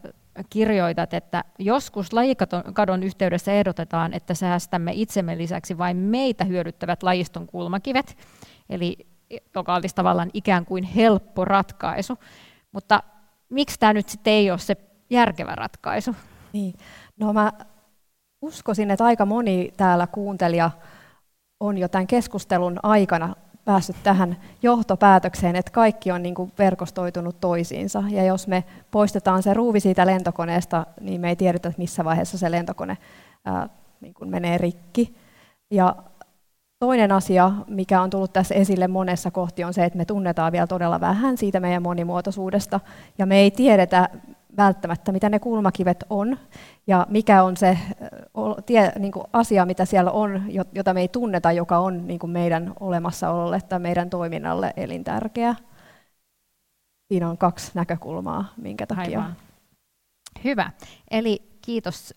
kirjoitat, että joskus lajikadon yhteydessä ehdotetaan, että säästämme itsemme lisäksi vain meitä hyödyttävät lajiston kulmakivet, eli joka olisi tavallaan ikään kuin helppo ratkaisu. Mutta miksi tämä nyt sitten ei ole se järkevä ratkaisu? Niin. No mä uskoisin, että aika moni täällä kuuntelija on jo tämän keskustelun aikana päässyt tähän johtopäätökseen, että kaikki on niin kuin verkostoitunut toisiinsa. Ja jos me poistetaan se ruuvi siitä lentokoneesta, niin me ei tiedetä, missä vaiheessa se lentokone ää, niin kuin menee rikki. Ja toinen asia, mikä on tullut tässä esille monessa kohti, on se, että me tunnetaan vielä todella vähän siitä meidän monimuotoisuudesta. Ja me ei tiedetä, välttämättä, mitä ne kulmakivet on ja mikä on se tie, niin kuin asia, mitä siellä on, jota me ei tunneta, joka on niin kuin meidän olemassaololle tai meidän toiminnalle elintärkeä. Siinä on kaksi näkökulmaa, minkä takia. Aivan. Hyvä. Eli kiitos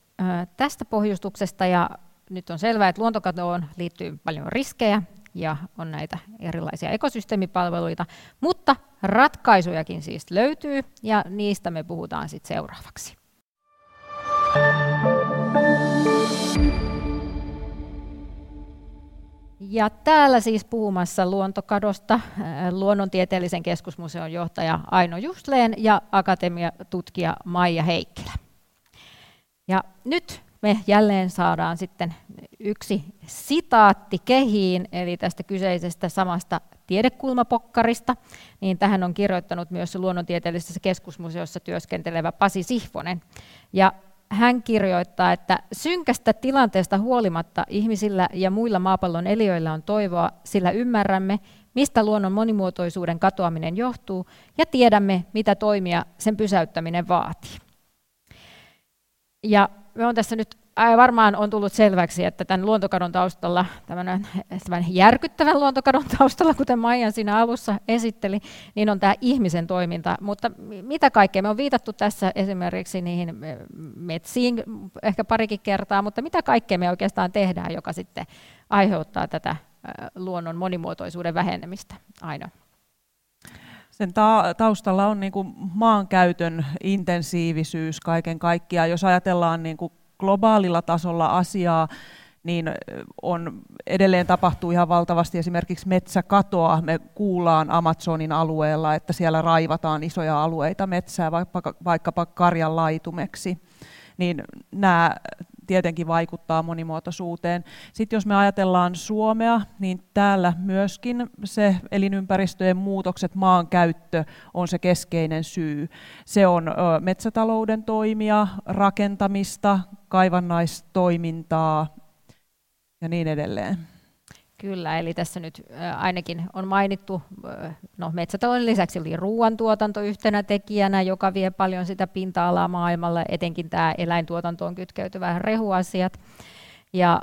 tästä pohjustuksesta ja nyt on selvää, että luontokatoon liittyy paljon riskejä ja on näitä erilaisia ekosysteemipalveluita, mutta ratkaisujakin siis löytyy ja niistä me puhutaan sitten seuraavaksi. Ja täällä siis puhumassa luontokadosta äh, luonnontieteellisen keskusmuseon johtaja Aino Justleen ja akatemiatutkija Maija Heikkilä. Ja nyt me jälleen saadaan sitten yksi sitaatti kehiin, eli tästä kyseisestä samasta tiedekulmapokkarista, niin tähän on kirjoittanut myös luonnontieteellisessä keskusmuseossa työskentelevä Pasi Sihvonen. Ja hän kirjoittaa, että synkästä tilanteesta huolimatta ihmisillä ja muilla maapallon eliöillä on toivoa, sillä ymmärrämme, mistä luonnon monimuotoisuuden katoaminen johtuu, ja tiedämme, mitä toimia sen pysäyttäminen vaatii. Ja me on tässä nyt varmaan on tullut selväksi, että tämän luontokadon taustalla, tämän, tämän järkyttävän luontokadon taustalla, kuten Maijan siinä alussa esitteli, niin on tämä ihmisen toiminta. Mutta mitä kaikkea? Me on viitattu tässä esimerkiksi niihin metsiin ehkä parikin kertaa, mutta mitä kaikkea me oikeastaan tehdään, joka sitten aiheuttaa tätä luonnon monimuotoisuuden vähenemistä aina? Sen ta- taustalla on niin kuin maankäytön intensiivisyys kaiken kaikkiaan. Jos ajatellaan niin kuin globaalilla tasolla asiaa, niin on, edelleen tapahtuu ihan valtavasti esimerkiksi metsäkatoa. Me kuullaan Amazonin alueella, että siellä raivataan isoja alueita metsää vaikka, vaikkapa karjan laitumeksi. Niin nämä tietenkin vaikuttaa monimuotoisuuteen. Sitten jos me ajatellaan Suomea, niin täällä myöskin se elinympäristöjen muutokset, maankäyttö on se keskeinen syy. Se on metsätalouden toimia, rakentamista, kaivannaistoimintaa ja niin edelleen. Kyllä, eli tässä nyt ainakin on mainittu, no metsätalouden lisäksi oli ruoantuotanto yhtenä tekijänä, joka vie paljon sitä pinta-alaa maailmalla, etenkin tämä eläintuotantoon kytkeytyvät rehuasiat. Ja,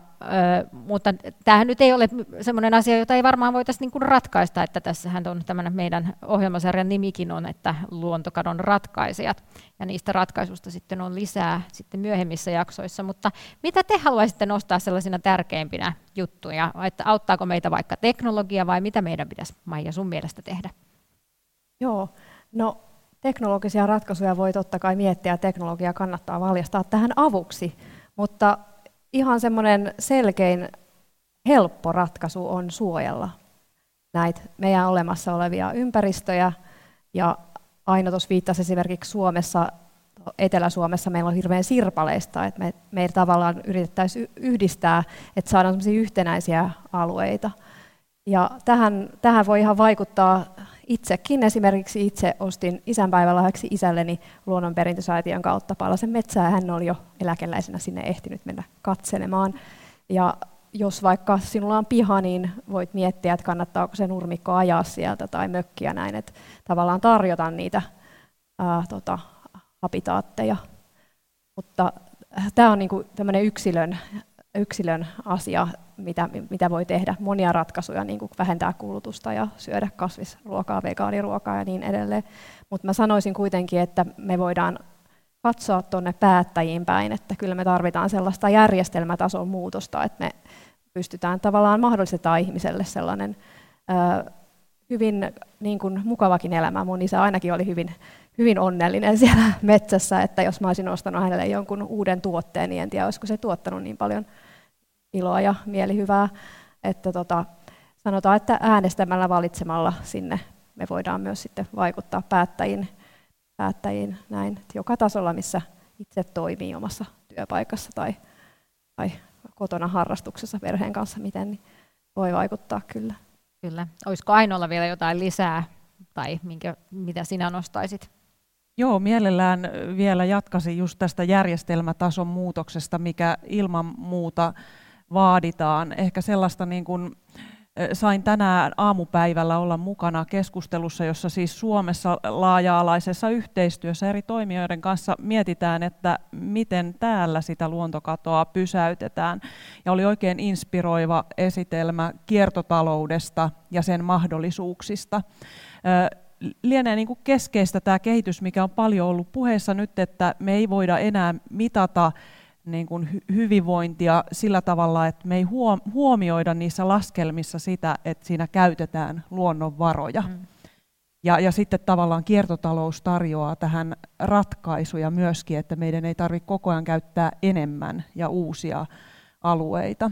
mutta tämähän nyt ei ole sellainen asia, jota ei varmaan voitaisiin niin ratkaista, että tässähän on tämmöinen meidän ohjelmasarjan nimikin on, että luontokadon ratkaisijat, ja niistä ratkaisusta sitten on lisää sitten myöhemmissä jaksoissa, mutta mitä te haluaisitte nostaa sellaisina tärkeimpinä juttuja, että auttaako meitä vaikka teknologia vai mitä meidän pitäisi Maija sun mielestä tehdä? Joo, no teknologisia ratkaisuja voi totta kai miettiä, ja teknologia kannattaa valjastaa tähän avuksi, mutta ihan semmoinen selkein helppo ratkaisu on suojella näitä meidän olemassa olevia ympäristöjä. Ja Aino tuossa viittasi esimerkiksi Suomessa, Etelä-Suomessa meillä on hirveän sirpaleista, että me, me tavallaan yritettäisiin yhdistää, että saadaan yhtenäisiä alueita. Ja tähän, tähän voi ihan vaikuttaa itsekin. Esimerkiksi itse ostin isänpäivälahjaksi isälleni luonnonperintösäätiön kautta Palasen metsää. Hän oli jo eläkeläisenä sinne ehtinyt mennä katselemaan. Ja jos vaikka sinulla on piha, niin voit miettiä, että kannattaako se nurmikko ajaa sieltä tai mökkiä näin, että tavallaan tarjota niitä ää, tota, habitaatteja. Mutta tämä on niinku tämmöinen yksilön, yksilön asia, mitä, mitä voi tehdä. Monia ratkaisuja, niin kuin vähentää kulutusta ja syödä kasvisruokaa, vegaaniruokaa ja niin edelleen. Mutta mä sanoisin kuitenkin, että me voidaan katsoa tuonne päättäjiin päin, että kyllä me tarvitaan sellaista järjestelmätason muutosta, että me pystytään tavallaan mahdollistetaan ihmiselle sellainen ö, hyvin niin kuin, mukavakin elämä. Mun isä ainakin oli hyvin, hyvin onnellinen siellä metsässä, että jos mä olisin ostanut hänelle jonkun uuden tuotteen, niin en tiedä, olisiko se tuottanut niin paljon iloa ja mielihyvää. Että tota, sanotaan, että äänestämällä valitsemalla sinne me voidaan myös sitten vaikuttaa päättäjiin, päättäjiin näin, että joka tasolla, missä itse toimii omassa työpaikassa tai, tai kotona harrastuksessa perheen kanssa, miten niin voi vaikuttaa kyllä. Kyllä. Olisiko Ainoalla vielä jotain lisää tai minkä, mitä sinä nostaisit? Joo, mielellään vielä jatkaisin just tästä järjestelmätason muutoksesta, mikä ilman muuta vaaditaan. Ehkä sellaista niin kuin, sain tänään aamupäivällä olla mukana keskustelussa, jossa siis Suomessa laaja-alaisessa yhteistyössä eri toimijoiden kanssa mietitään, että miten täällä sitä luontokatoa pysäytetään. Ja oli oikein inspiroiva esitelmä kiertotaloudesta ja sen mahdollisuuksista. Lienee niin kuin keskeistä tämä kehitys, mikä on paljon ollut puheessa nyt, että me ei voida enää mitata niin kuin hyvinvointia sillä tavalla, että me ei huomioida niissä laskelmissa sitä, että siinä käytetään luonnonvaroja. Mm. Ja, ja sitten tavallaan kiertotalous tarjoaa tähän ratkaisuja myöskin, että meidän ei tarvitse koko ajan käyttää enemmän ja uusia alueita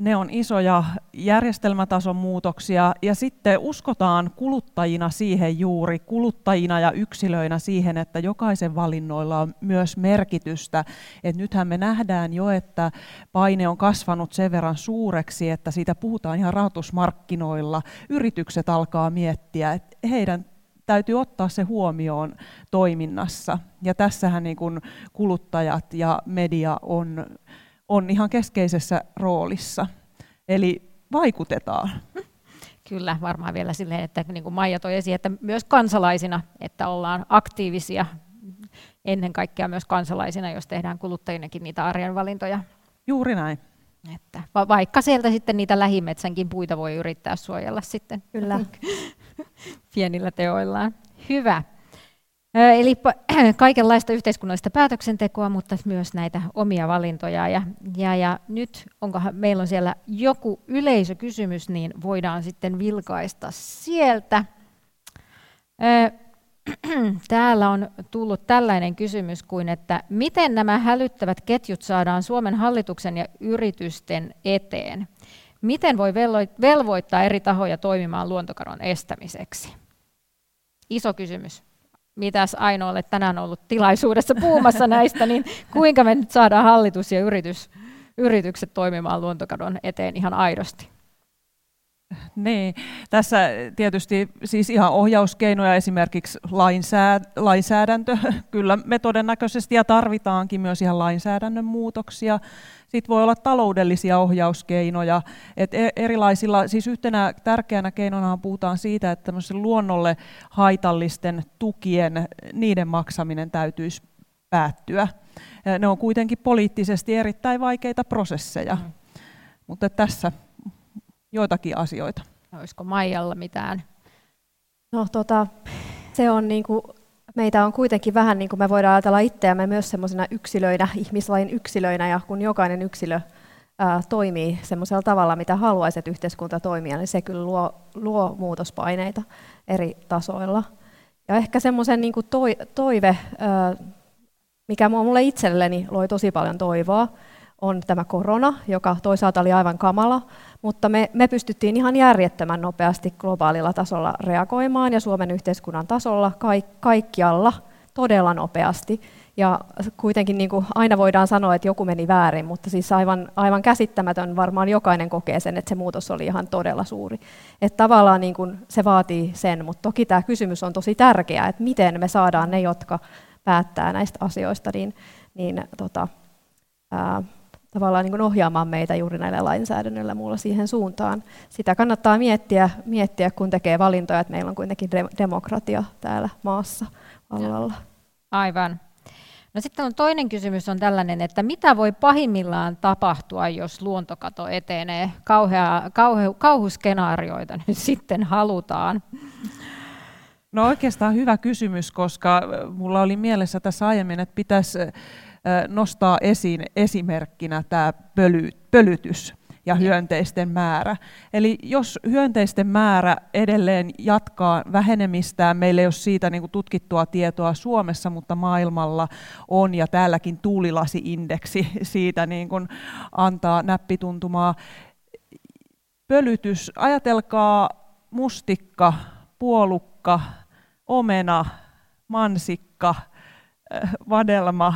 ne on isoja järjestelmätason muutoksia ja sitten uskotaan kuluttajina siihen juuri, kuluttajina ja yksilöinä siihen, että jokaisen valinnoilla on myös merkitystä. Et nythän me nähdään jo, että paine on kasvanut sen verran suureksi, että siitä puhutaan ihan rahoitusmarkkinoilla. Yritykset alkaa miettiä, että heidän täytyy ottaa se huomioon toiminnassa. Ja tässähän niin kun kuluttajat ja media on on ihan keskeisessä roolissa. Eli vaikutetaan. Kyllä, varmaan vielä silleen, että niin kuin Maija toi esiin, että myös kansalaisina, että ollaan aktiivisia ennen kaikkea myös kansalaisina, jos tehdään kuluttajinakin niitä arjen valintoja. Juuri näin. Että va- vaikka sieltä sitten niitä lähimetsänkin puita voi yrittää suojella sitten Kyllä. pienillä teoillaan. Hyvä. Eli kaikenlaista yhteiskunnallista päätöksentekoa, mutta myös näitä omia valintoja. Ja, ja, ja nyt, onkohan meillä on siellä joku yleisökysymys, niin voidaan sitten vilkaista sieltä. Täällä on tullut tällainen kysymys kuin, että miten nämä hälyttävät ketjut saadaan Suomen hallituksen ja yritysten eteen? Miten voi velvoittaa eri tahoja toimimaan luontokadon estämiseksi? Iso kysymys mitäs Ainoalle tänään ollut tilaisuudessa puhumassa näistä, niin kuinka me nyt saadaan hallitus ja yritys, yritykset toimimaan luontokadon eteen ihan aidosti? Niin, tässä tietysti siis ihan ohjauskeinoja, esimerkiksi lainsää, lainsäädäntö, kyllä me todennäköisesti ja tarvitaankin myös ihan lainsäädännön muutoksia. Sitten voi olla taloudellisia ohjauskeinoja, että e, erilaisilla, siis yhtenä tärkeänä keinona puhutaan siitä, että luonnolle haitallisten tukien, niiden maksaminen täytyisi päättyä. Ne on kuitenkin poliittisesti erittäin vaikeita prosesseja, mm. mutta tässä joitakin asioita. Olisiko Maijalla mitään? No tota, se on niin kuin, meitä on kuitenkin vähän niin kuin me voidaan ajatella itseämme myös semmoisena yksilöinä, ihmislain yksilöinä, ja kun jokainen yksilö ää, toimii semmoisella tavalla, mitä haluaisi, että yhteiskunta toimii, niin se kyllä luo, luo muutospaineita eri tasoilla. Ja ehkä semmoisen niin toi, toive, ää, mikä mulle itselleni loi tosi paljon toivoa, on tämä korona, joka toisaalta oli aivan kamala, mutta me, me pystyttiin ihan järjettömän nopeasti globaalilla tasolla reagoimaan ja Suomen yhteiskunnan tasolla kaik, kaikkialla todella nopeasti. Ja kuitenkin niin kuin aina voidaan sanoa, että joku meni väärin, mutta siis aivan, aivan käsittämätön varmaan jokainen kokee sen, että se muutos oli ihan todella suuri. Että tavallaan niin kuin se vaatii sen, mutta toki tämä kysymys on tosi tärkeä, että miten me saadaan ne, jotka päättää näistä asioista, niin, niin tota, ää, tavallaan niin kuin ohjaamaan meitä juuri näillä lainsäädännöillä muulla siihen suuntaan. Sitä kannattaa miettiä, miettiä kun tekee valintoja, että meillä on kuitenkin demokratia täällä maassa vallalla. Aivan. No sitten on toinen kysymys on tällainen, että mitä voi pahimmillaan tapahtua, jos luontokato etenee? Kauhea, kauhe, kauhuskenaarioita nyt sitten halutaan. No oikeastaan hyvä kysymys, koska mulla oli mielessä tässä aiemmin, että pitäisi nostaa esiin esimerkkinä tämä pöly, pölytys ja hyönteisten määrä. Eli jos hyönteisten määrä edelleen jatkaa vähenemistään, meillä ei ole siitä niin kuin tutkittua tietoa Suomessa, mutta maailmalla on, ja täälläkin tuulilasi-indeksi siitä niin kuin antaa näppituntumaa. Pölytys, ajatelkaa mustikka, puolukka, omena, mansikka, vadelma,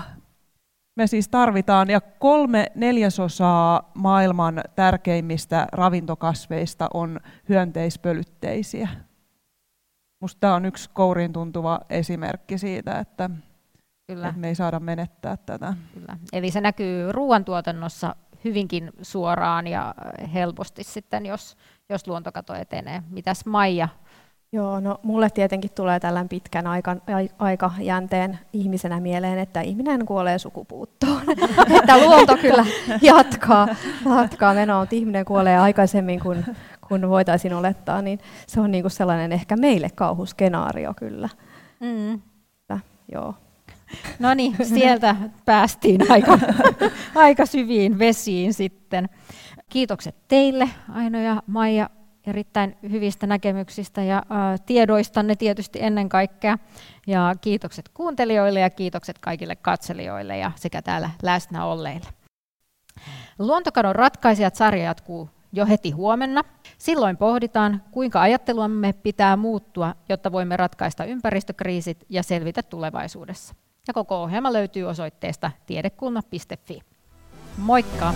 me siis tarvitaan, ja kolme neljäsosaa maailman tärkeimmistä ravintokasveista on hyönteispölytteisiä. Minusta tämä on yksi kouriin tuntuva esimerkki siitä, että, Kyllä. että me ei saada menettää tätä. Kyllä. Eli se näkyy ruoantuotannossa hyvinkin suoraan ja helposti sitten, jos, jos luontokato etenee. Mitäs Maija Joo, no mulle tietenkin tulee tällän pitkän aika, aikajänteen ihmisenä mieleen, että ihminen kuolee sukupuuttoon. että luonto kyllä jatkaa, jatkaa menoa, mutta ihminen kuolee aikaisemmin kuin, kuin voitaisiin olettaa, niin se on niinku sellainen ehkä meille kauhuskenaario kyllä. Mm. Että, joo. No niin, sieltä päästiin aika, aika syviin vesiin sitten. Kiitokset teille, Aino ja Maija, erittäin hyvistä näkemyksistä ja ä, tiedoistanne tietysti ennen kaikkea. Ja kiitokset kuuntelijoille ja kiitokset kaikille katselijoille ja sekä täällä läsnä olleille. Luontokadon ratkaisijat sarja jatkuu jo heti huomenna. Silloin pohditaan, kuinka ajatteluamme pitää muuttua, jotta voimme ratkaista ympäristökriisit ja selvitä tulevaisuudessa. Ja koko ohjelma löytyy osoitteesta tiedekulma.fi. Moikka!